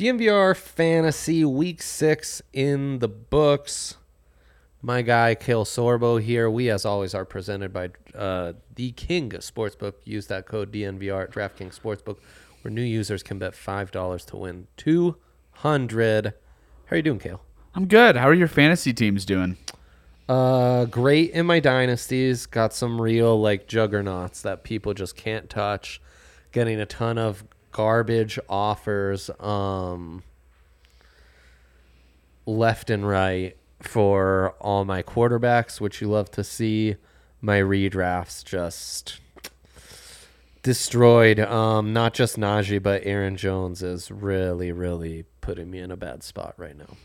DNVR Fantasy Week 6 in the books. My guy, Kale Sorbo here. We, as always, are presented by uh, the King Sportsbook. Use that code DNVR at DraftKings Sportsbook, where new users can bet $5 to win 200 How are you doing, Kale? I'm good. How are your fantasy teams doing? Uh, great in my dynasties. Got some real like juggernauts that people just can't touch. Getting a ton of garbage offers, um, left and right for all my quarterbacks, which you love to see. My redrafts just destroyed. Um, not just Najee, but Aaron Jones is really, really putting me in a bad spot right now.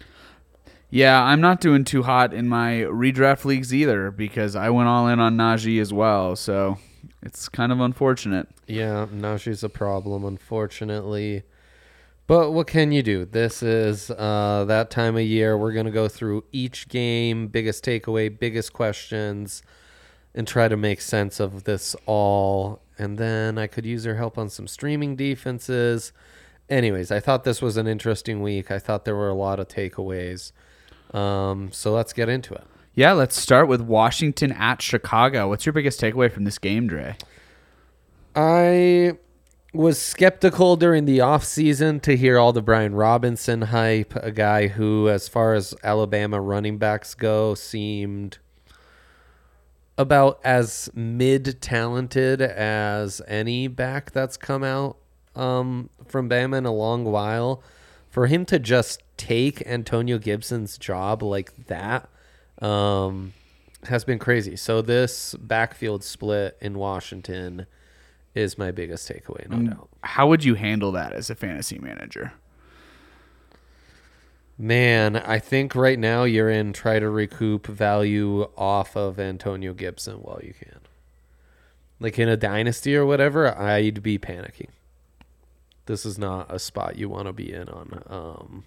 Yeah, I'm not doing too hot in my redraft leagues either because I went all in on Najee as well. So it's kind of unfortunate. Yeah, Najee's a problem, unfortunately. But what can you do? This is uh, that time of year. We're going to go through each game, biggest takeaway, biggest questions, and try to make sense of this all. And then I could use her help on some streaming defenses. Anyways, I thought this was an interesting week. I thought there were a lot of takeaways. Um, so let's get into it. Yeah, let's start with Washington at Chicago. What's your biggest takeaway from this game, Dre? I was skeptical during the offseason to hear all the Brian Robinson hype, a guy who, as far as Alabama running backs go, seemed about as mid talented as any back that's come out um, from Bama in a long while. For him to just take Antonio Gibson's job like that um, has been crazy. So, this backfield split in Washington is my biggest takeaway, no doubt. How would you handle that as a fantasy manager? Man, I think right now you're in try to recoup value off of Antonio Gibson while you can. Like in a dynasty or whatever, I'd be panicking. This is not a spot you want to be in on. Um,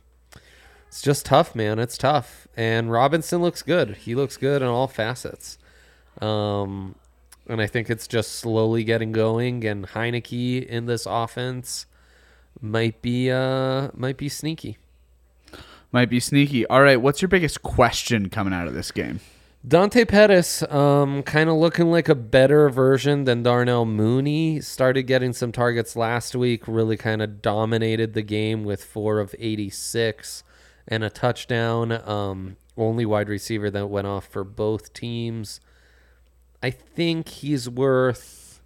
it's just tough, man. It's tough. And Robinson looks good. He looks good in all facets. Um, and I think it's just slowly getting going. And Heinicke in this offense might be uh might be sneaky. Might be sneaky. All right, what's your biggest question coming out of this game? Dante Pettis, um, kind of looking like a better version than Darnell Mooney. Started getting some targets last week. Really kind of dominated the game with four of 86 and a touchdown. Um, only wide receiver that went off for both teams. I think he's worth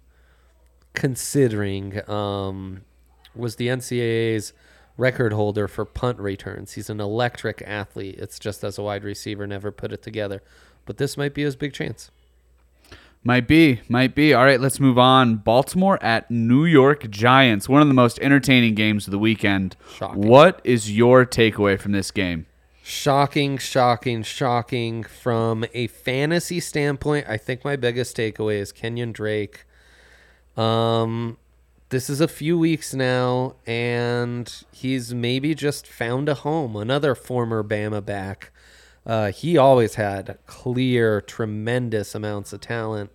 considering. Um, was the NCAA's record holder for punt returns. He's an electric athlete. It's just as a wide receiver, never put it together. But this might be his big chance. Might be, might be. All right, let's move on. Baltimore at New York Giants, one of the most entertaining games of the weekend. Shocking. What is your takeaway from this game? Shocking, shocking, shocking. From a fantasy standpoint, I think my biggest takeaway is Kenyon Drake. Um, this is a few weeks now, and he's maybe just found a home. Another former Bama back. Uh, he always had clear, tremendous amounts of talent.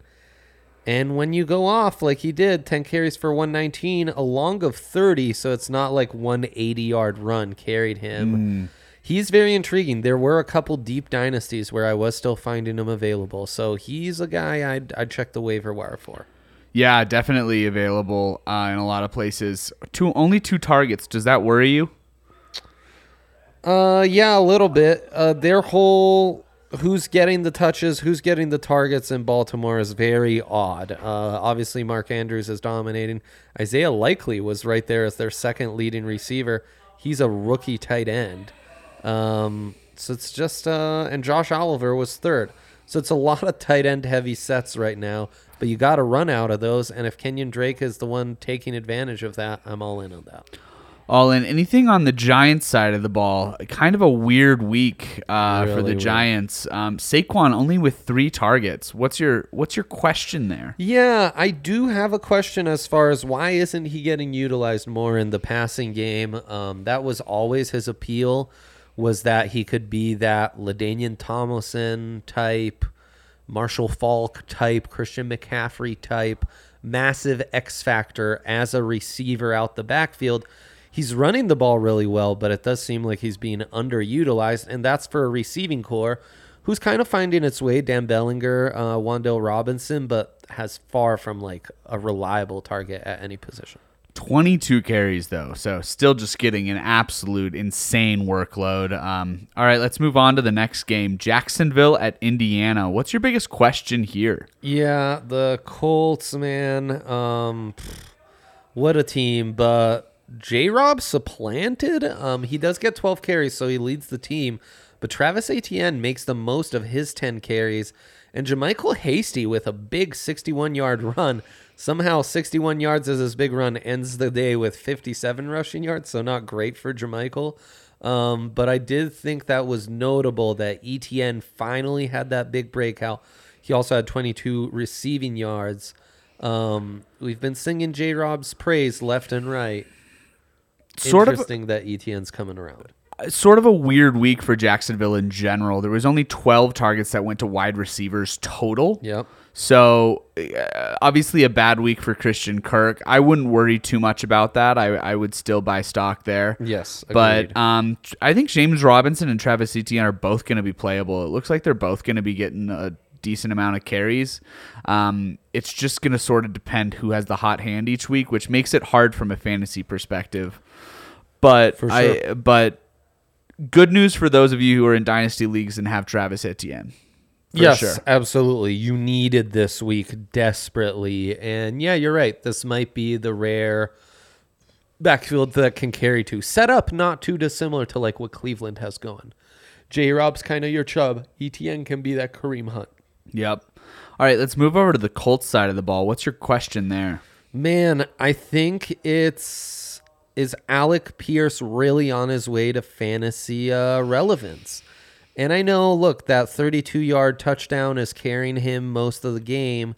And when you go off like he did, 10 carries for 119, a long of 30, so it's not like one 80 yard run carried him. He's very intriguing. There were a couple deep dynasties where I was still finding him available. So he's a guy I'd, I'd check the waiver wire for. Yeah, definitely available uh, in a lot of places. Two only two targets. Does that worry you? Uh, yeah, a little bit. Uh, their whole who's getting the touches, who's getting the targets in Baltimore is very odd. Uh, obviously, Mark Andrews is dominating. Isaiah Likely was right there as their second leading receiver. He's a rookie tight end. Um, so it's just uh, and Josh Oliver was third. So it's a lot of tight end heavy sets right now. But you got to run out of those, and if Kenyon Drake is the one taking advantage of that, I'm all in on that. All in. Anything on the Giants side of the ball? Kind of a weird week uh, for the weird. Giants. Um, Saquon only with three targets. What's your What's your question there? Yeah, I do have a question as far as why isn't he getting utilized more in the passing game? Um, that was always his appeal, was that he could be that LaDainian Tomlinson type, Marshall Faulk type, Christian McCaffrey type, massive X factor as a receiver out the backfield. He's running the ball really well, but it does seem like he's being underutilized, and that's for a receiving corps who's kind of finding its way. Dan Bellinger, uh, Wan'Dale Robinson, but has far from like a reliable target at any position. 22 carries though, so still just getting an absolute insane workload. Um, all right, let's move on to the next game. Jacksonville at Indiana. What's your biggest question here? Yeah, the Colts, man. Um, what a team! But J. Rob supplanted. Um, he does get 12 carries, so he leads the team. But Travis Etienne makes the most of his 10 carries, and JaMycal Hasty with a big 61 yard run. Somehow, 61 yards as his big run ends the day with 57 rushing yards, so not great for JaMycal. Um, but I did think that was notable that Etienne finally had that big breakout. He also had 22 receiving yards. Um, we've been singing J Rob's praise left and right. Sort of Interesting that Etienne's coming around. sort of a weird week for Jacksonville in general. There was only 12 targets that went to wide receivers total. Yep. So uh, obviously a bad week for Christian Kirk. I wouldn't worry too much about that. I, I would still buy stock there. Yes, but um, I think James Robinson and Travis Etienne are both going to be playable. It looks like they're both going to be getting a decent amount of carries. Um, it's just going to sort of depend who has the hot hand each week, which makes it hard from a fantasy perspective. But For I but good news for those of you who are in dynasty leagues and have Travis Etienne. Yes, sure. absolutely. You needed this week desperately. And yeah, you're right. This might be the rare backfield that can carry two. Set up not too dissimilar to like what Cleveland has gone. J Rob's kind of your Chubb. Etienne can be that Kareem Hunt. Yep. All right, let's move over to the Colts side of the ball. What's your question there? Man, I think it's is Alec Pierce really on his way to fantasy uh, relevance? And I know, look, that 32 yard touchdown is carrying him most of the game,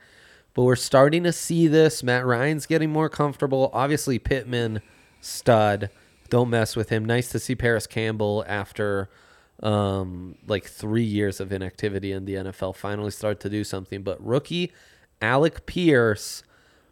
but we're starting to see this. Matt Ryan's getting more comfortable. Obviously, Pittman, stud. Don't mess with him. Nice to see Parris Campbell after um, like three years of inactivity in the NFL finally start to do something. But rookie Alec Pierce,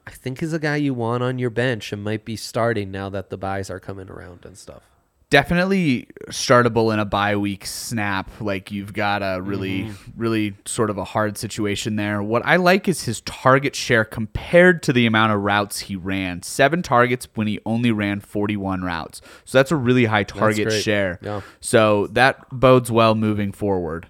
I think is a guy you want on your bench and might be starting now that the byes are coming around and stuff. Definitely startable in a bye week snap. Like you've got a really, Mm-hmm. really sort of a hard situation there. What I like is his target share compared to the amount of routes he ran. Seven targets when he only ran 41 routes. So that's a really high target share. Yeah. So that bodes well moving forward.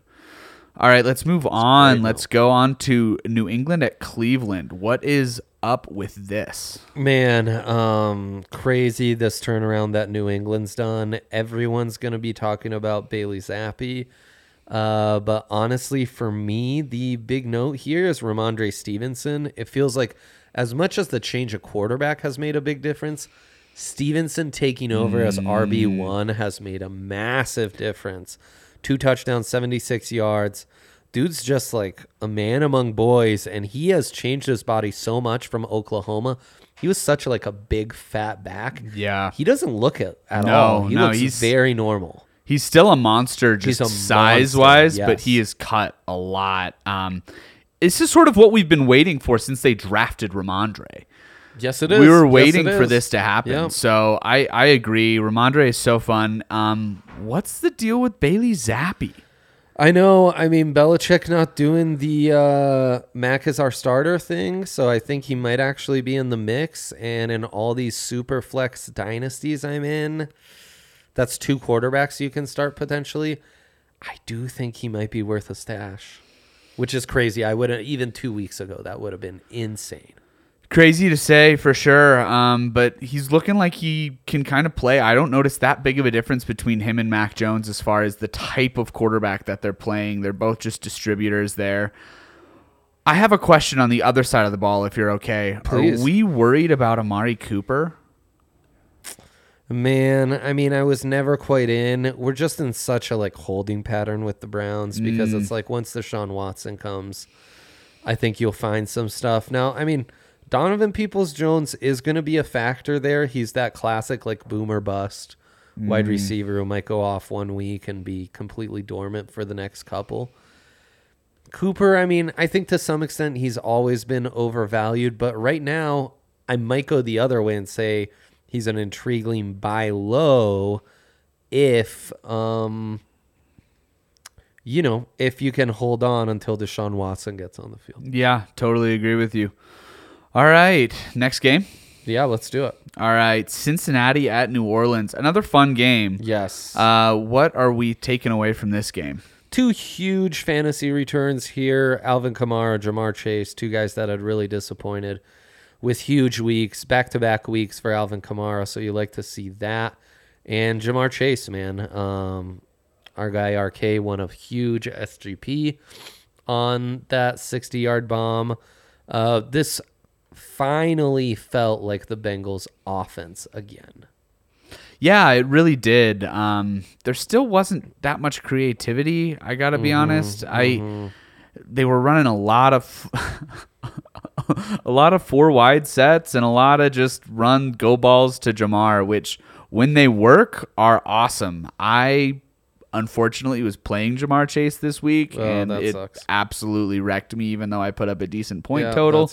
All right, let's move on. Let's go on to New England at Cleveland. What is up with this? Man, um, crazy this turnaround that New England's done. Everyone's gonna be talking about Bailey Zappe. Uh, but honestly, for me, the big note here is Rhamondre Stevenson. It feels like as much as the change of quarterback has made a big difference, Stevenson taking over as RB1 has made a massive difference. Two touchdowns, 76 yards. Dude's just like a man among boys, and he has changed his body so much from Oklahoma. He was such like a big fat back. Yeah. He doesn't look it at No, all. He no, looks he's- very normal. He's still a monster just a size monster, wise, but he is cut a lot. Um, this is sort of what we've been waiting for since they drafted Rhamondre. Yes, it is. We were waiting it for this to happen. Yep. So I, I agree. Rhamondre is so fun. Um, what's the deal with Bailey Zappe? I know. I mean, Belichick not doing the uh, Mac is our starter thing, so I think he might actually be in the mix. And in all these super flex dynasties I'm in, that's two quarterbacks you can start potentially. I do think he might be worth a stash, which is crazy. I would have even two weeks ago that would have been insane. Crazy to say for sure, um, but he's looking like he can kind of play. I don't notice that big of a difference between him and Mac Jones as far as the type of quarterback that they're playing. They're both just distributors there. I have a question on the other side of the ball, if you're okay. Please. Are we worried about Amari Cooper? Man, I mean, I was never quite in. We're just in such a like holding pattern with the Browns because Mm. it's like once the Deshaun Watson comes, I think you'll find some stuff. Now, I mean, Donovan Peoples Jones is going to be a factor there. He's that classic like boomer bust wide Mm. receiver who might go off one week and be completely dormant for the next couple. Cooper, I mean, I think to some extent he's always been overvalued, but right now I might go the other way and say he's an intriguing buy low if um you know, if you can hold on until Deshaun Watson gets on the field. Yeah, totally agree with you. All right, next game. Yeah, let's do it. All right, Cincinnati at New Orleans. Another fun game. Yes. Uh, what are we taking away from this game? two huge fantasy returns here. Alvin Kamara, Ja'Marr Chase, two guys that had really disappointed with huge weeks, back to back weeks for Alvin Kamara. So you like to see that. And Ja'Marr Chase, man. Um, our guy RK won a huge SGP on that 60 yard bomb. Uh, this finally felt like the Bengals offense again. Yeah, it really did. Um, there still wasn't that much creativity. I gotta be honest. I they were running a lot of a lot of four wide sets and a lot of just run go balls to Ja'Marr, which when they work are awesome. I unfortunately was playing Ja'Marr Chase this week Oh, and it sucks. absolutely wrecked me even though I put up a decent point Yeah, total.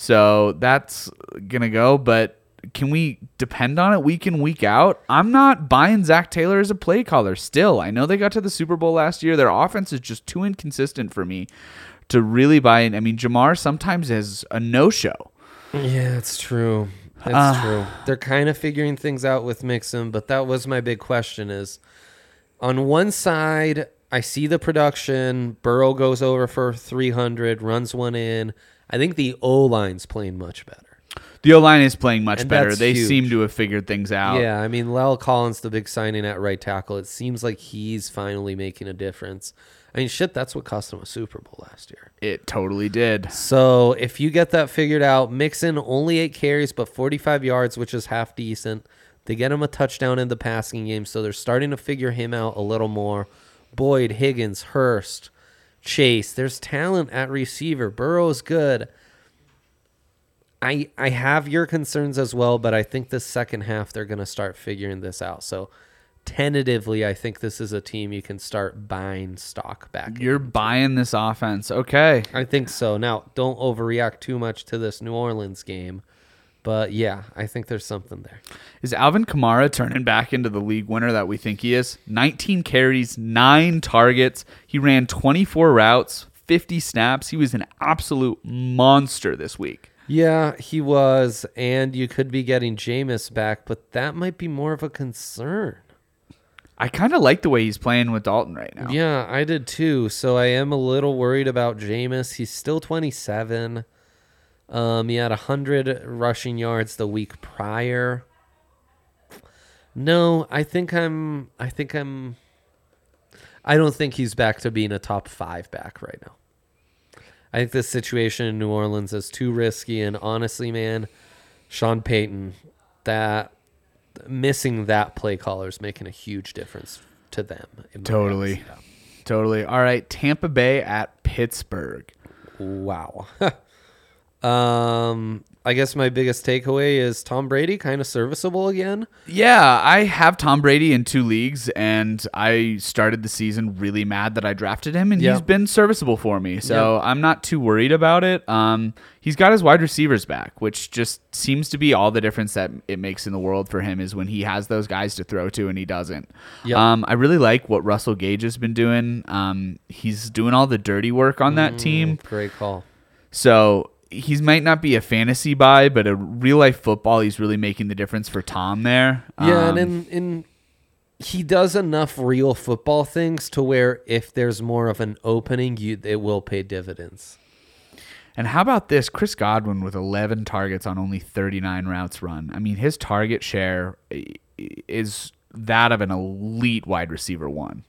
That's. So that's gonna go, but can we depend on it week in week out? I'm not buying Zac Taylor as a play caller. Still, I know they got to the Super Bowl last year. Their offense is just too inconsistent for me to really buy in. I mean, Ja'Marr sometimes is a no-show. Yeah, it's true. It's Uh, true. They're kind of figuring things out with Mixon, but that was my big question is on one side, I see the production, Burrow goes over for 300, runs one in. I think the O-line's playing much better. The O line is playing much And better. They huge. seem to have figured things out. Yeah, I mean, La'el Collins, the big signing at right tackle, it seems like he's finally making a difference. I mean, shit, that's what cost him a Super Bowl last year. It totally did. So if you get that figured out, Mixon only eight carries but 45 yards, which is half decent. They get him a touchdown in the passing game, so they're starting to figure him out a little more. Boyd, Higgins, Hurst, Chase. There's talent at receiver. Burrow's good. I I have your concerns as well, but I think the second half they're going to start figuring this out. So tentatively, I think this is a team you can start buying stock back. You're buying this offense. Okay. I think so. Now, don't overreact too much to this New Orleans game. But yeah, I think there's something there. Is Alvin Kamara turning back into the league winner that we think he is? 19 carries, 9 targets. He ran 24 routes, 50 snaps. He was an absolute monster this week. Yeah, he was. And you could be getting Jameis back, but that might be more of a concern. I kind of like the way he's playing with Dalton right now. Yeah, I did too. So I am a little worried about Jameis. He's still 27. Um, he had 100 rushing yards the week prior. No, I think I'm. I think I'm. I don't think he's back to being a top five back right now. I think this situation in New Orleans is too risky, and honestly, man, Sean Payton, that missing that play caller is making a huge difference to them. Totally. eyes. Totally. All right. Tampa Bay at Pittsburgh. Wow. um, I guess my biggest takeaway is Tom Brady kind of serviceable again. Yeah, I have Tom Brady in two leagues, and I started the season really mad that I drafted him, and Yeah. he's been serviceable for me. So I'm not too worried about it. Um, he's got his wide receivers back, which just seems to be all the difference that it makes in the world for him is when he has those guys to throw to and he doesn't. Yeah. Um, I really like what Russell Gage has been doing. Um, he's doing all the dirty work on Mm. that team. Great call. So he might not be a fantasy buy, but a real life football, he's really making the difference for Tom there. Yeah, Um, and in, in he does enough real football things to where if there's more of an opening, you it will pay dividends. And how about this? Chris Godwin with 11 targets on only 39 routes run. I mean, his target share is that of an elite wide receiver one.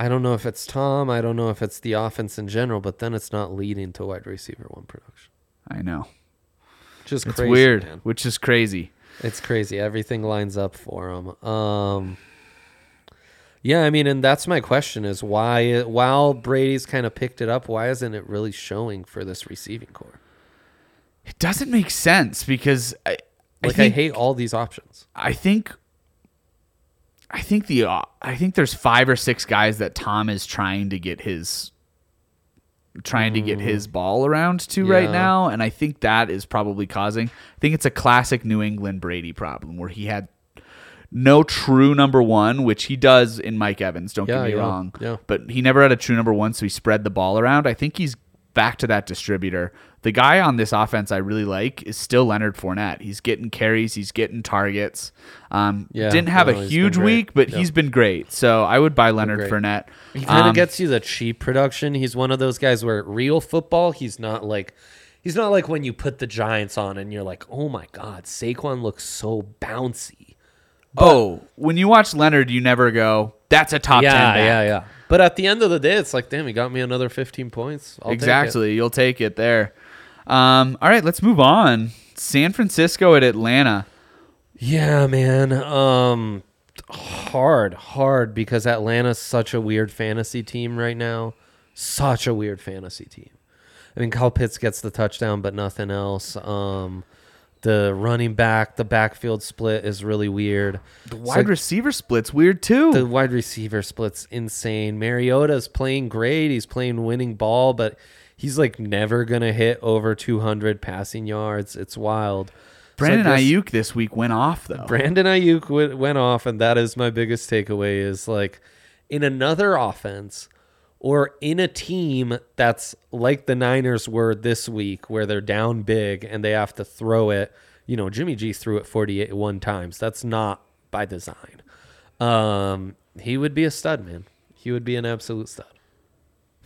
I don't know if it's Tom. I don't know if it's the offense in general, but then it's not leading to wide receiver one production. I know. Just It's crazy, weird, man. which is crazy. It's crazy. Everything lines up for him. Um, yeah, I mean, and that's my question: is why, while Brady's kind of picked it up, why isn't it really showing for this receiving corps? It doesn't make sense because I, I Like, I, think, hate all these options. I think I think the uh, I think there's five or six guys that Tom is trying to get his trying to get his ball around to right now and I think that is probably causing I think it's a classic New England Brady problem where he had no true number 1 which he does in Mike Evans don't Yeah, get me yeah, wrong yeah. but he never had a true number 1 so he spread the ball around. I think he's back to that distributor the guy on this offense I really like is still Leonard Fournette he's getting carries he's getting targets um, Yeah, didn't have no, a huge week but Yep. he's been great so I would buy Leonard. Fournette He kind of Um, gets you the cheap production. He's one of those guys where real football, he's not like he's not like when you put the Giants on and you're like, oh my god, Saquon looks so bouncy. oh when you watch Leonard you never go that's a top 10 yeah, back. yeah, yeah. But at the end of the day, it's like, damn, he got me another 15 points. I'll take exactly. You'll take it there. Um, all right, let's move on. San Francisco at Atlanta. Yeah, man. Um hard, hard because Atlanta's such a weird fantasy team right now. Such a weird fantasy team. I mean, Kyle Pitts gets the touchdown, but nothing else. Um the running back, the backfield split is really weird. The wide receiver split's weird too. The wide receiver split's insane. Mariota's playing great. He's playing winning ball, but he's like never gonna hit over 200 passing yards. It's wild. So Brandon guess- Aiyuk this week went off though. Brandon Aiyuk w- went off, and that is my biggest takeaway. Is like in another offense or in a team that's like the Niners were this week, where they're down big and they have to throw it. You know, Jimmy G threw it 48 one times. That's not by design. Um, he would be a stud, man. He would be an absolute stud.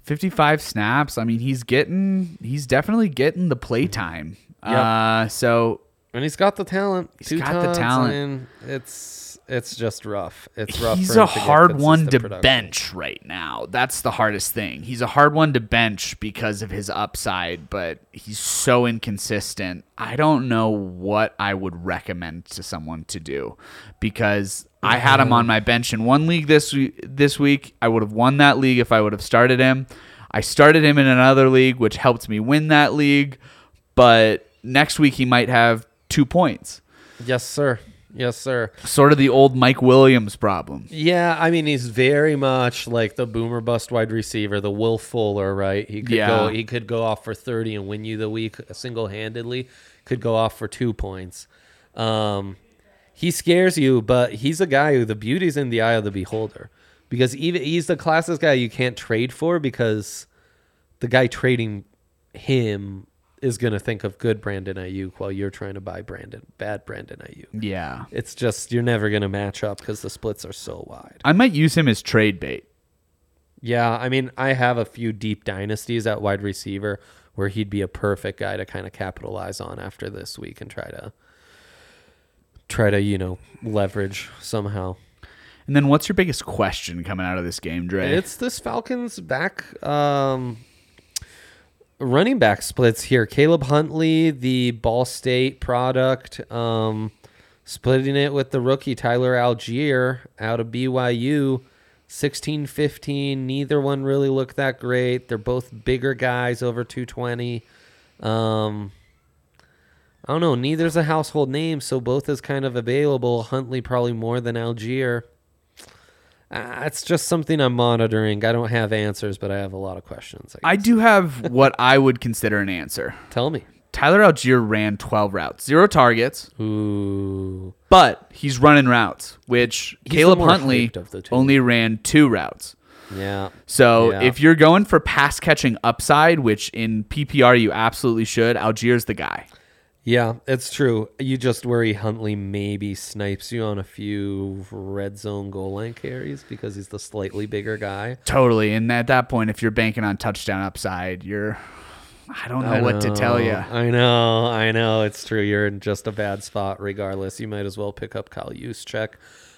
55 snaps. I mean, he's getting he's definitely getting the play time. Uh so And he's got the talent. He's got the talent. it's it's just rough. It's rough. he's a hard one to production. bench right now. That's the hardest thing. He's a hard one to bench because of his upside, but he's so inconsistent. I don't know what I would recommend to someone to do because I had him on my bench in one league this this week. I would have won that league if I would have started him. I started him in another league which helped me win that league, but next week he might have 2 points. Yes, sir. Yes, sir. Sort of the old Mike Williams problem. Yeah, I mean he's very much like the boomer bust wide receiver, the Will Fuller, right? He could Yeah. go he could go off for 30 and win you the week single handedly. Could go off for two points. Um he scares you, but he's a guy who the beauty's in the eye of the beholder. Because even he's the classic guy you can't trade for because the guy trading him is gonna think of good Brandon Aiyuk while you're trying to buy Brandon bad Brandon Aiyuk. Yeah. It's just you're never gonna match up because the splits are so wide. I might use him as trade bait. Yeah, I mean, I have a few deep dynasties at wide receiver where he'd be a perfect guy to kind of capitalize on after this week and try to try to you know leverage somehow. And then what's your biggest question coming out of this game, Dre? It's this Falcons back um, running back splits here. Caleb Huntley, the Ball State product, um, splitting it with the rookie Tyler Allgeier out of BYU. 16 15. Neither one really looked that great. They're both bigger guys over 220. Um, I don't know. Neither's a household name, so both is kind of available. Huntley probably more than Allgeier. Uh, it's just something I'm monitoring. I don't have answers, but I have a lot of questions. I guess. do have what I would consider an answer. Tell me. Tyler Allgeier ran 12 routes, zero targets, Ooh. but he's running routes, which He's Caleb Huntley hyped of the two. only ran two routes. Yeah. So Yeah. if you're going for pass catching upside, which in PPR you absolutely should, Allgeier's the guy. Yeah, it's true. You just worry Huntley maybe snipes you on a few red zone goal line carries because he's the slightly bigger guy. Totally. And at that point, if you're banking on touchdown upside, you're. I don't know I what to tell you. I know, I know. It's true. You're in just a bad spot regardless. You might as well pick up Kyle Juszczyk.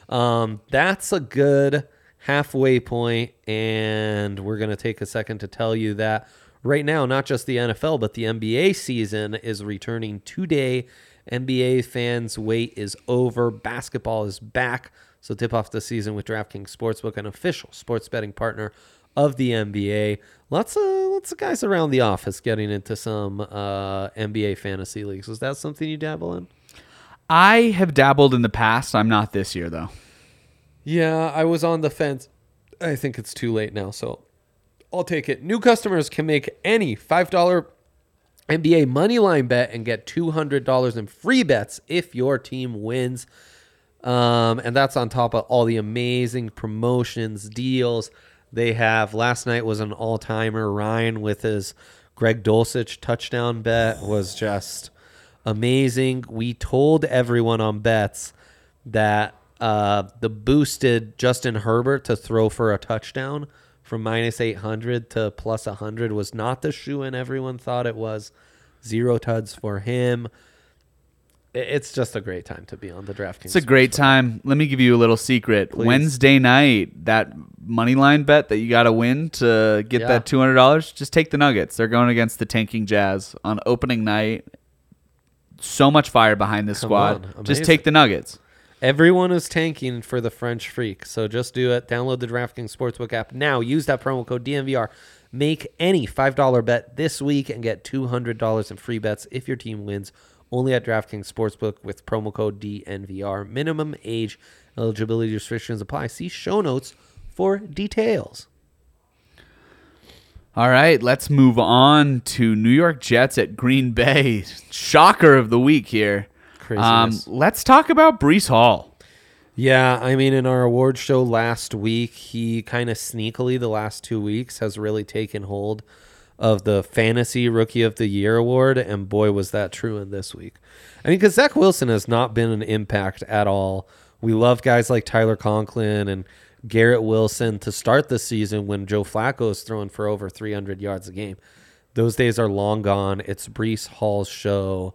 Um, that's a good halfway point, and we're going to take a second to tell you that right now, not just the NFL, but the NBA season is returning today. NBA fans' wait is over. Basketball is back. So tip off the season with DraftKings Sportsbook, an official sports betting partner of the NBA. Lots of lots of guys around the office getting into some uh, NBA fantasy leagues. Is that something you dabble in? I have dabbled in the past. I'm not this year, though. Yeah, I was on the fence. I think it's too late now, so I'll take it. New customers can make any $5 NBA money line bet and get $200 in free bets if your team wins. Um, and that's on top of all the amazing promotions, deals they have. Last night was an all timer. Ryan with his Greg Dulcich touchdown bet was just amazing. We told everyone on bets that uh, the boosted Justin Herbert to throw for a touchdown from minus 800 to plus 100 was not the shoe in everyone thought it was. Zero tuds for him. It's just a great time to be on the DraftKings. It's a great time. Let me give you a little secret. Please. Wednesday night, that money line bet that you got to win to get Yeah. that two hundred dollars. Just take the Nuggets. They're going against the tanking Jazz on opening night. So much fire behind this Come squad. Just take the Nuggets. Everyone is tanking for the French Freak, so just do it. Download the DraftKings Sportsbook app now. Use that promo code DNVR. Make any $5 bet this week and get $200 in free bets if your team wins. Only at DraftKings Sportsbook with promo code DNVR. Minimum age eligibility restrictions apply. See show notes for details. All right, let's move on to New York Jets at Green Bay. Shocker of the week here. Um, let's talk about Breece Hall. Yeah, I mean, in our award show last week, he kind of sneakily the last two weeks has really taken hold of the fantasy rookie of the year award, and boy, was that true in this week. I mean, because Zach Wilson has not been an impact at all. We love guys like Tyler Conklin and Garrett Wilson to start the season when Joe Flacco is throwing for over 300 yards a game. Those days are long gone. It's Breece Hall's show,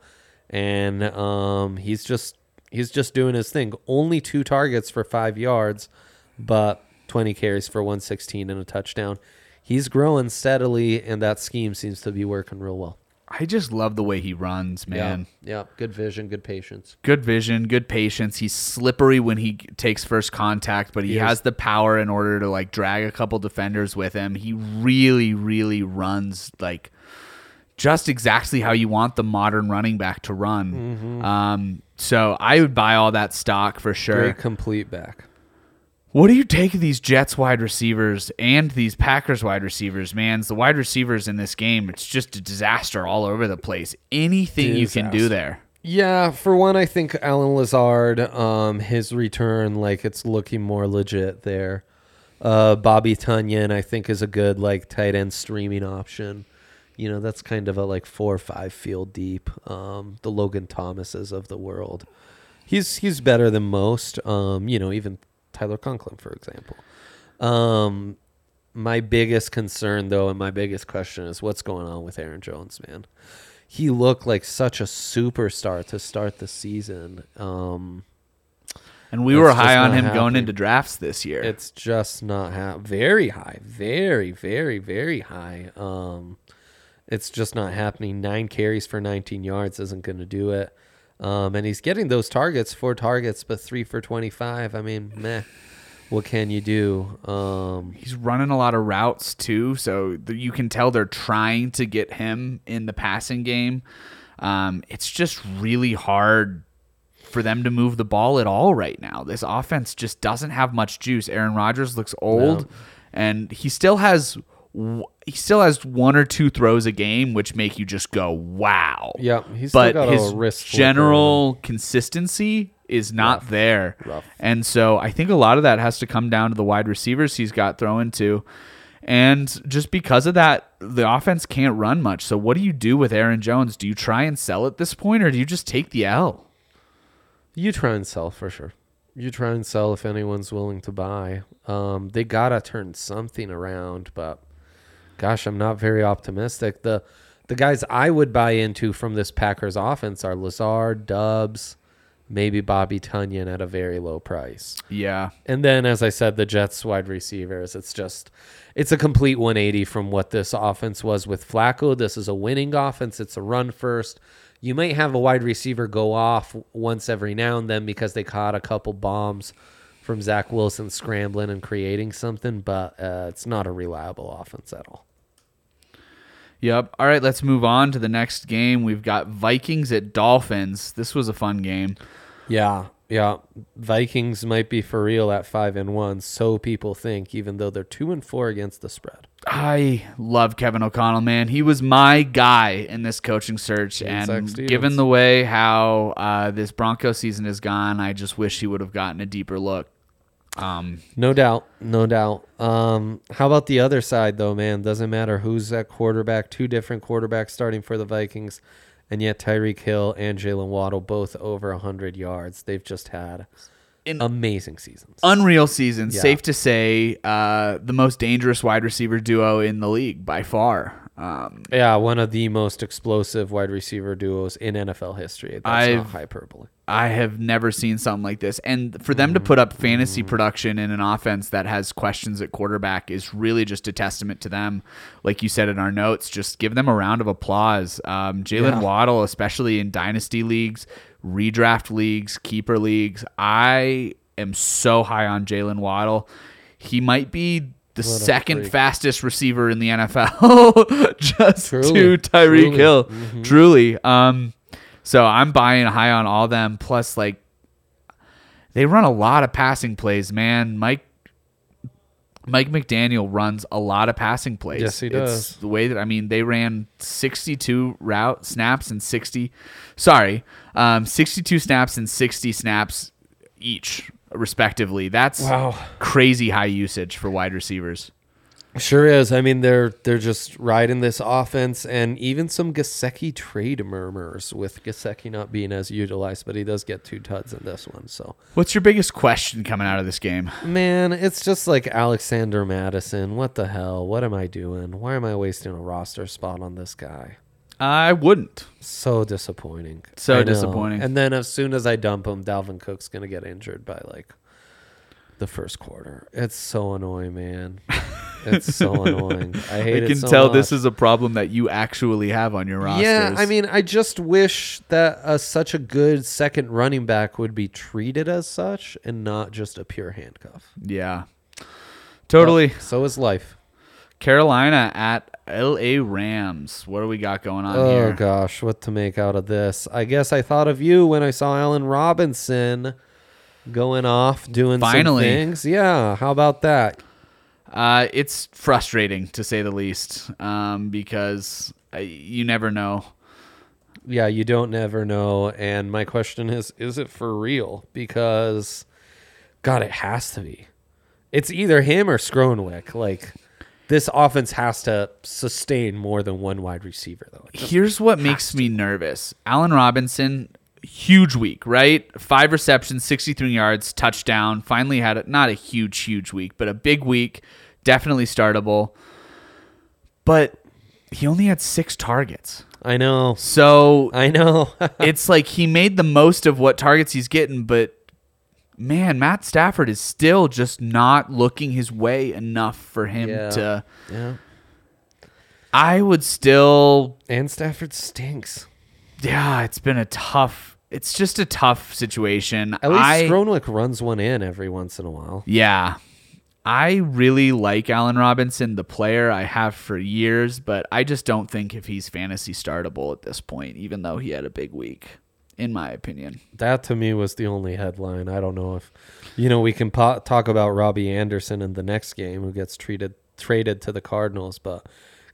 and um, he's just he's just doing his thing. Only two targets for five yards, but 20 carries for 116 and a touchdown. He's growing steadily, and that scheme seems to be working real well. I just love the way he runs, man. Yeah, yeah. Good vision, good patience. Good vision, good patience. He's slippery when he takes first contact, but he, He has the power in order to like drag a couple defenders with him. He really, really runs like just exactly how you want the modern running back to run. Um, so I would buy all that stock for sure. Great complete back. What do you take of these Jets wide receivers and these Packers wide receivers, man? The wide receivers in this game, it's just a disaster all over the place. Anything you can do there. Yeah, for one, I think Allen Lazard, um, his return, like it's looking more legit there. Uh, Bobby Tonyan, I think, is a good like tight end streaming option. You know, that's kind of a like four or five field deep. Um, the Logan Thomases of the world. He's he's better than most. Um, you know, even Tyler Conklin, for example. Um, my biggest concern, though, and my biggest question is what's going on with Aaron Jones, man. He looked like such a superstar to start the season. Um, And we It's were high on him going into drafts this year. it's just not ha- very high, very, very, very high. Um, it's just not happening. Nine carries for 19 yards isn't going to do it. Um, and he's getting those targets, four targets, but three for 25. I mean, meh. What can you do? Um, He's running a lot of routes too, so you can tell they're trying to get him in the passing game. Um, it's just really hard for them to move the ball at all right now. This offense just doesn't have much juice. Aaron Rodgers looks old, and he still has he still has one or two throws a game, which make you just go wow. Yeah, he's still but got a his wrist flipper general consistency is not there, Rough. and so I think a lot of that has to come down to the wide receivers he's got thrown to. And just because of that, the offense can't run much. So, what do you do with Aaron Jones? Do you try and sell at this point, or do you just take the L? You try and sell for sure. You try and sell if anyone's willing to buy. Um, they gotta turn something around, but gosh, I'm not very optimistic. The the guys I would buy into from this Packers offense are Lazard, Doubs, maybe Bobby Tonyan at a very low price. Yeah. And then, as I said, the Jets wide receivers. It's just, it's a complete 180 from what this offense was with Flacco. This is a winning offense. It's a run first. You might have a wide receiver go off once every now and then because they caught a couple bombs from Zach Wilson scrambling and creating something, but uh, it's not a reliable offense at all. Yep. All right, let's move on to the next game. We've got Vikings at Dolphins. This was a fun game. Yeah, yeah. Vikings might be for real at five and one, so people think, even though they're two and four against the spread. I love Kevin O'Connell, man. He was my guy in this coaching search, James and given the way how uh, this Bronco season has gone, I just wish he would have gotten a deeper look. Um, No doubt, no doubt. Um, how about the other side though, man? Doesn't matter who's at quarterback. Two different quarterbacks starting for the Vikings, and yet Tyreek Hill and Jalen Waddle both over hundred yards. They've just had In- amazing seasons. unreal season. Yeah. Safe to say, uh, the most dangerous wide receiver duo in the league by far. Um, yeah, one of the most explosive wide receiver duos in NFL history. That's I've- not hyperbole. I have never seen something like this. And for them to put up fantasy production in an offense that has questions at quarterback is really just a testament to them. Like you said in our notes, just give them a round of applause. Um, Jalen Yeah. Waddle, especially in dynasty leagues, redraft leagues, keeper leagues, I am so high on Jalen Waddle. He might be the second fastest receiver in the NFL, just Truly. to Tyreek. Hill. Truly. Um, so I'm buying high on all them. Plus, like, they run a lot of passing plays, man. Mike Mike McDaniel runs a lot of passing plays. Yes, he It's does. the way that I mean, they ran 62 route snaps and 60. Sorry, um, 62 snaps and 60 snaps each, respectively. That's Wow. crazy high usage for wide receivers. Sure is. I mean, they're they're just riding this offense, and even some Gesicki trade murmurs with Gesicki not being as utilized, but he does get two tuds in this one. So, What's your biggest question coming out of this game? man, it's just like Alexander Mattison. What the hell? What am I doing? Why am I wasting a roster spot on this guy? I wouldn't. So disappointing. So I know. disappointing. And then as soon as I dump him, Dalvin Cook's gonna get injured by like the first quarter. It's so annoying, man. It's so annoying. I hate I it can so tell this much. is a problem that you actually have on your rosters. Yeah, I mean, I just wish that uh, such a good second running back would be treated as such and not just a pure handcuff. yeah, totally. But so is life. Carolina at L.A. Rams. What do we got going on here? Oh here? gosh, what to make out of this? I guess I thought of you when I saw Allen Robinson going off doing Finally. some things. Yeah, how about that? Uh, it's frustrating to say the least, um, because uh, you never know. Yeah, you don't never know. And my question is, is it for real? Because, God, it has to be. It's either him or Skowronek. Like, this offense has to sustain more than one wide receiver, though. Here's what makes me nervous. Allen Robinson, huge week, right? Five receptions, 63 yards, touchdown. Finally had a, not a huge, huge week, but a big week. Definitely startable. But he only had six targets. I know. So I know. it's like he made the most of what targets he's getting, but man, Matt Stafford is still just not looking his way enough for him Yeah. to. yeah. I would still And Stafford stinks. yeah, it's been a tough. It's just a tough situation. At least I, Skowronek runs one in every once in a while. yeah, I really like Allen Robinson, the player I have for years, but I just don't think if he's fantasy startable at this point, even though he had a big week, in my opinion. That to me was the only headline. I don't know if, you know, we can po- talk about Robbie Anderson in the next game who gets treated traded to the Cardinals, but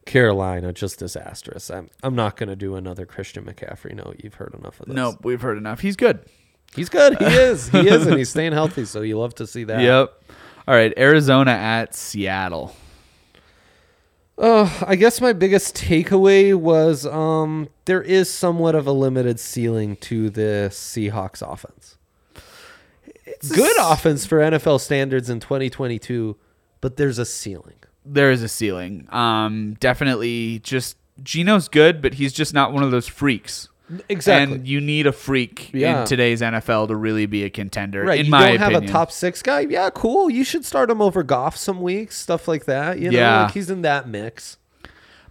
Carolina just disastrous. I'm I'm not gonna do another Christian McCaffrey. No, you've heard enough of this. No, we've heard enough. He's good. he's good. He is. He is, and he's staying healthy. So you love to see that. Yep. All right, Arizona at Seattle. Uh, I guess my biggest takeaway was um, there is somewhat of a limited ceiling to the Seahawks offense. It's Good offense for NFL standards in 2022, but there's a ceiling. There is a ceiling. Um, definitely. Just Geno's good, but he's just not one of those freaks. Exactly. And you need a freak Yeah. in today's NFL to really be a contender. right. In you my don't have a top six guy. Yeah, cool. You should start him over Goff some weeks, stuff like that. You know, Yeah. like he's in that mix.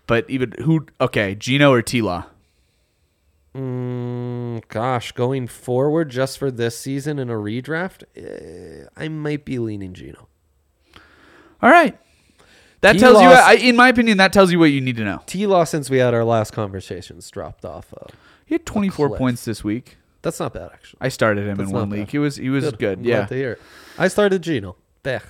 But even who? Okay, Geno or Tila? Mm, gosh, going forward just for this season in a redraft, eh, I might be leaning Geno. All right. That He tells you, I, in my opinion, that tells you what you need to know. T Law, since we had our last conversations, dropped off. Uh, He had 24 cliff. points this week. that's not bad, actually. I started him That's in one not league. He was he was good. I'm Yeah, to hear. I started Geno. Bech.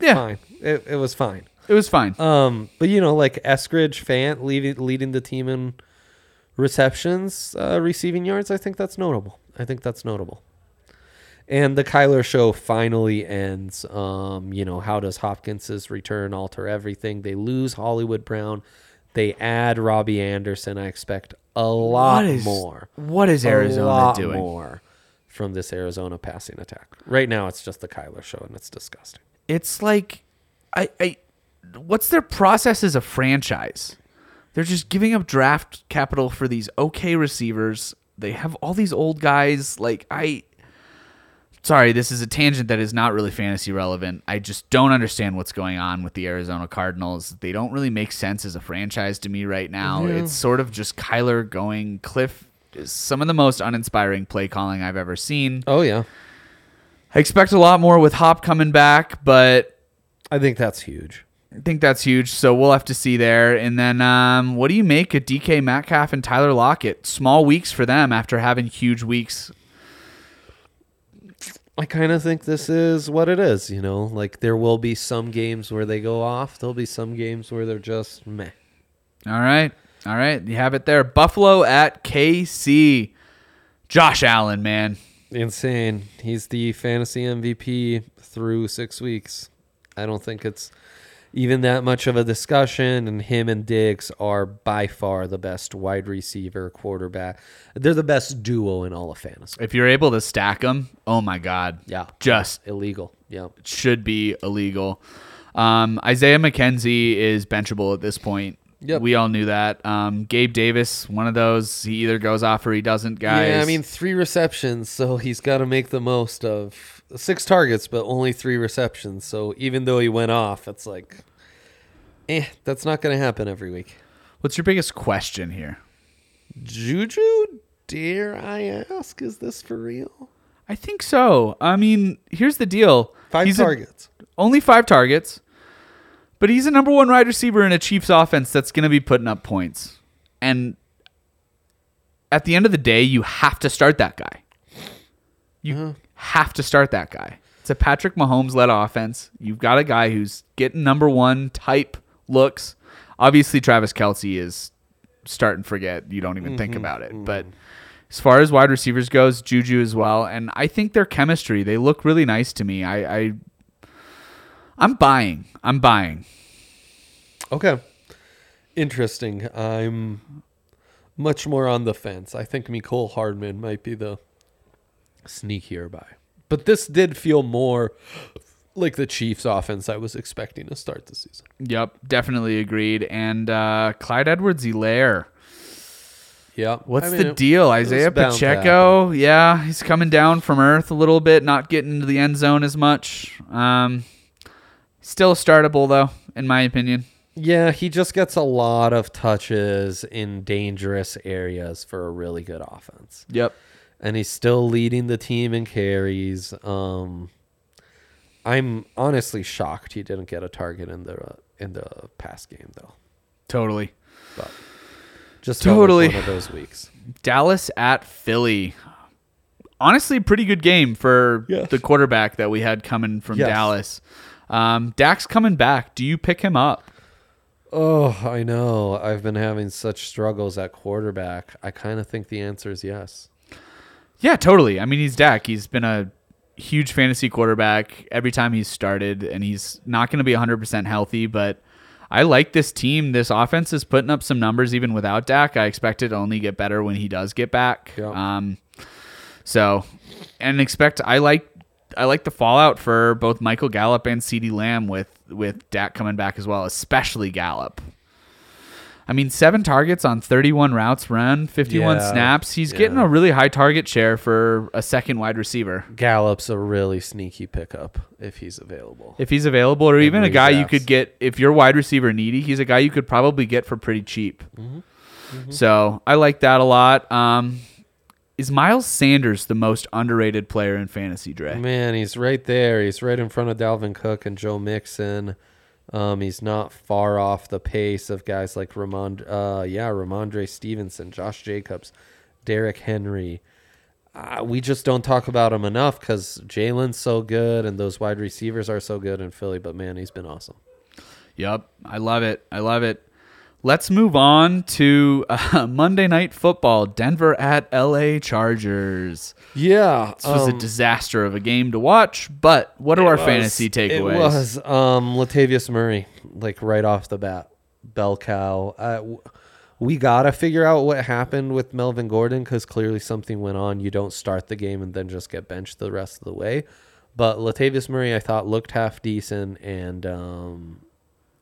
yeah. Fine. It, it was fine. It was fine. Um, but you know, like Eskridge, Fant leading leading the team in receptions, uh, receiving yards. I think that's notable. I think that's notable. And the Kyler show finally ends. Um, you know, how does Hopkins's return alter everything? They lose Hollywood Brown. They add Robbie Anderson. I expect a lot What is- more. what is A Arizona lot doing? more from this Arizona passing attack. Right now, it's just the Kyler show, and it's disgusting. it's like I I what's their process as a franchise? They're just giving up draft capital for these okay receivers. They have all these old guys like I Sorry, this is a tangent that is not really fantasy relevant. I just don't understand what's going on with the Arizona Cardinals. They don't really make sense as a franchise to me right now. It's sort of just Kyler going Cliff is some of the most uninspiring play calling I've ever seen. Oh yeah, I expect a lot more with Hop coming back, but I think that's huge. I think that's huge. So we'll have to see there. And then, um, what do you make of DK Metcalf and Tyler Lockett? Small weeks for them after having huge weeks. I kind of think this is what it is, you know. Like there will be some games where they go off. There'll be some games where they're just meh. All right, all right, you have it there. Buffalo at KC. Josh Allen, man, Insane. He's the fantasy MVP through six weeks. I don't think it's even that much of a discussion. And him and Diggs are by far the best wide receiver quarterback. They're the best duo in all of fantasy. if you're able to stack them, oh my God, Yeah, just illegal. Yeah. should be illegal. Um, Isaiah McKenzie is benchable at this point. Yep. We all knew that. Um, Gabe Davis, one of those. He either goes off or he doesn't, guys. Yeah, I mean three receptions, so he's got to make the most of six targets, but only three receptions. So even though he went off, it's like, eh, that's not going to happen every week. what's your biggest question here? Juju, dare I ask, is this for real? I think so. I mean, here's the deal. Five He's a- targets. only five targets, but he's a number one wide receiver in a Chiefs offense that's going to be putting up points. And at the end of the day, you have to start that guy. You have to start that guy. It's a Patrick Mahomes led offense. You've got a guy who's getting number one type looks. Obviously, Travis Kelce is start and forget. You don't even think mm-hmm, about it. Mm-hmm. But as far as wide receivers goes, Juju as well. And I think their chemistry, they look really nice to me. I, I I'm buying. I'm buying. Okay. Interesting. I'm much more on the fence. I think Mecole Hardman might be the sneakier by. But this did feel more like the Chiefs offense I was expecting to start the season. Yep, definitely agreed. And uh, Clyde Edwards Hilaire. Yeah. What's I mean, the deal? Isiah Pacheco? Yeah, he's coming down from earth a little bit, not getting into the end zone as much. Um, still startable though, in my opinion. Yeah, he just gets a lot of touches in dangerous areas for a really good offense. Yep. And he's still leading the team in carries. Um I'm honestly shocked he didn't get a target in the in the pass game though. Totally. But just Totally. one of those weeks. Dallas at Philly. Honestly, pretty good game for Yes. the quarterback that we had coming from Yes. Dallas. Um, Dak's coming back. Do you pick him up? Oh, I know. I've been having such struggles at quarterback. I kind of think the answer is yes. Yeah, totally. I mean, he's Dak. He's been a huge fantasy quarterback every time he's started, and he's not going to be 100% healthy, but I like this team. This offense is putting up some numbers even without Dak. I expect it to only get better when he does get back. Um, so, and expect I like I like the fallout for both Michael Gallup and CeeDee Lamb with with Dak coming back as well, especially Gallup. I mean, seven targets on 31 routes run, 51 Yeah, snaps. He's getting a really high target share for a second wide receiver. Gallup's a really sneaky pickup if he's available. If he's available, or even a guy you could get, if you're wide receiver needy, he's a guy you could probably get for pretty cheap. Mm-hmm. So I like that a lot. Um, is Miles Sanders the most underrated player in fantasy, Dre? Man, he's right there. He's right in front of Dalvin Cook and Joe Mixon. Um, he's not far off the pace of guys like Ramond, uh, yeah, Rhamondre Stevenson, Josh Jacobs, Derrick Henry. Uh, we just don't talk about him enough because Jalen's so good and those wide receivers are so good in Philly. But man, he's been awesome. Yep, I love it. I love it. Let's move on to uh, Monday Night Football. Denver at LA Chargers. Yeah, This was a disaster of a game to watch, but what are our fantasy takeaways? It was um, Latavius Murray, like right off the bat, bell cow. Uh, we gotta figure out what happened with Melvin Gordon because clearly something went on. You don't start the game and then just get benched the rest of the way. But Latavius Murray, I thought looked half decent, and um,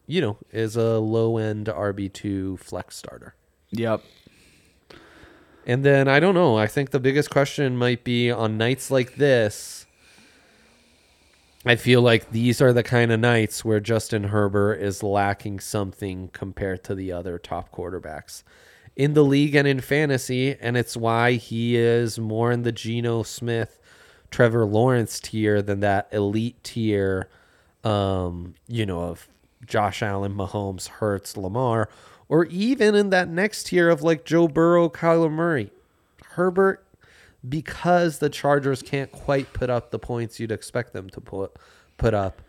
you know, is a low end RB two flex starter. Yep. And then I don't know. I think the biggest question might be on nights like this. I feel like these are the kind of nights where Justin Herbert is lacking something compared to the other top quarterbacks in the league and in fantasy. And it's why he is more in the Geno Smith, Trevor Lawrence tier than that elite tier, um, you know, of Josh Allen, Mahomes, Hurts, Lamar, or even in that next tier of like Joe Burrow, Kyler Murray. Herbert, because the Chargers can't quite put up the points you'd expect them to put put up,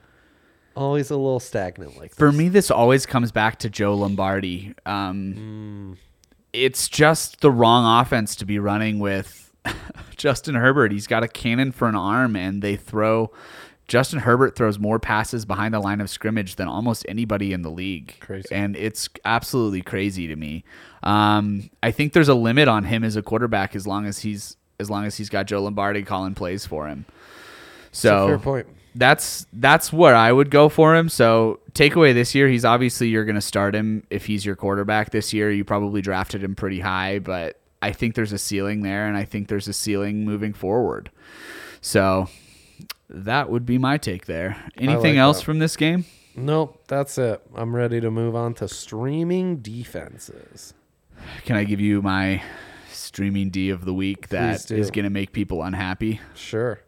always a little stagnant like For me, this always comes back to Joe Lombardi. Um, It's just the wrong offense to be running with Justin Herbert. He's got a cannon for an arm, and they throw. Justin Herbert throws more passes behind the line of scrimmage than almost anybody in the league. Crazy. And it's absolutely crazy to me. Um, I think there's a limit on him as a quarterback as long as he's as long as he's got Joe Lombardi calling plays for him. So fair point. that's that's where I would go for him. So takeaway this year, he's obviously you're going to start him if he's your quarterback this year. You probably drafted him pretty high, but I think there's a ceiling there, and I think there's a ceiling moving forward. So that would be my take there. Anything like else that. from this game? Nope, that's it. I'm ready to move on to streaming defenses. Can I give you my streaming D of the week that is going to make people unhappy? Sure.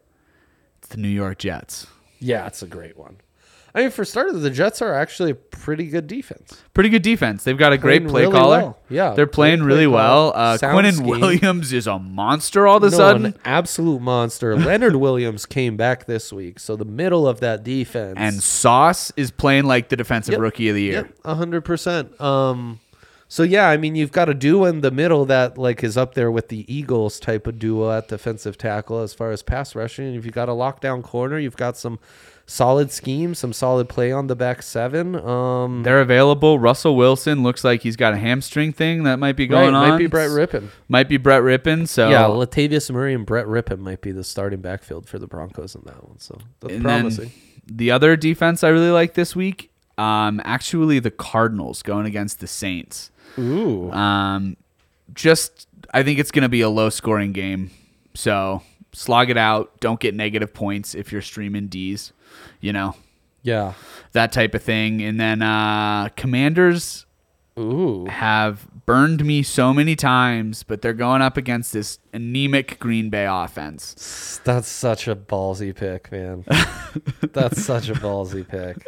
It's the New York Jets. Yeah, it's a great one. I mean, for starters, the Jets are actually a pretty good defense. Pretty good defense. They've got a great play really caller. well. Yeah, they're playing play really well. Uh, Sound Quinnen. Williams is a monster all of a No, sudden. an absolute monster. Leonard Williams came back this week, so the middle of that defense And Sauce is playing like the defensive Yep. rookie of the year. A hundred percent. Um, so yeah, I mean, you've got a duo in the middle that like is up there with the Eagles type of duo at defensive tackle as far as pass rushing. If you've got a lockdown corner, you've got some solid scheme, some solid play on the back seven. Um, They're available. Russell Wilson looks like he's got a hamstring thing that might be right, going on. might be Brett Rypien. Might be Brett Rypien. So Yeah, Latavius Murray and Brett Rypien might be the starting backfield for the Broncos in that one. So that's promising. the other defense I really like this week, um, actually the Cardinals going against the Saints. Ooh, Um, just I think it's going to be a low scoring game. So slog it out. Don't get negative points if you're streaming D's. You know yeah. that type of thing. And then uh, Commanders Ooh. have burned me so many times, but they're going up against this anemic Green Bay offense. That's such a ballsy pick, man. That's such a ballsy pick.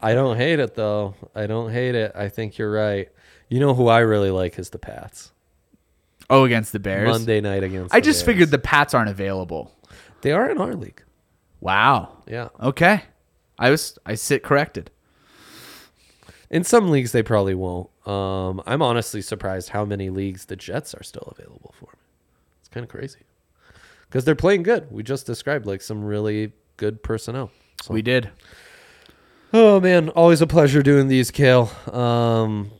I don't hate it though. I don't hate it. I think you're right. You know who I really like is the Pats. Oh, against the Bears. Monday night against. I just Bears. figured the Pats aren't available. they are in our league. Wow. Yeah. Okay. I was I sit corrected. In some leagues, they probably won't. Um, I'm honestly surprised how many leagues the Jets are still available for. It's kind of crazy because they're playing good. We just described like some really good personnel. So- We did. Oh man, always a pleasure doing these, Kale. Um,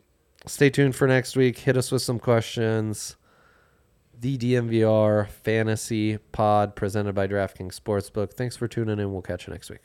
stay tuned for next week. Hit us with some questions. The DNVR Fantasy Pod presented by DraftKings Sportsbook. Thanks for tuning in. We'll catch you next week.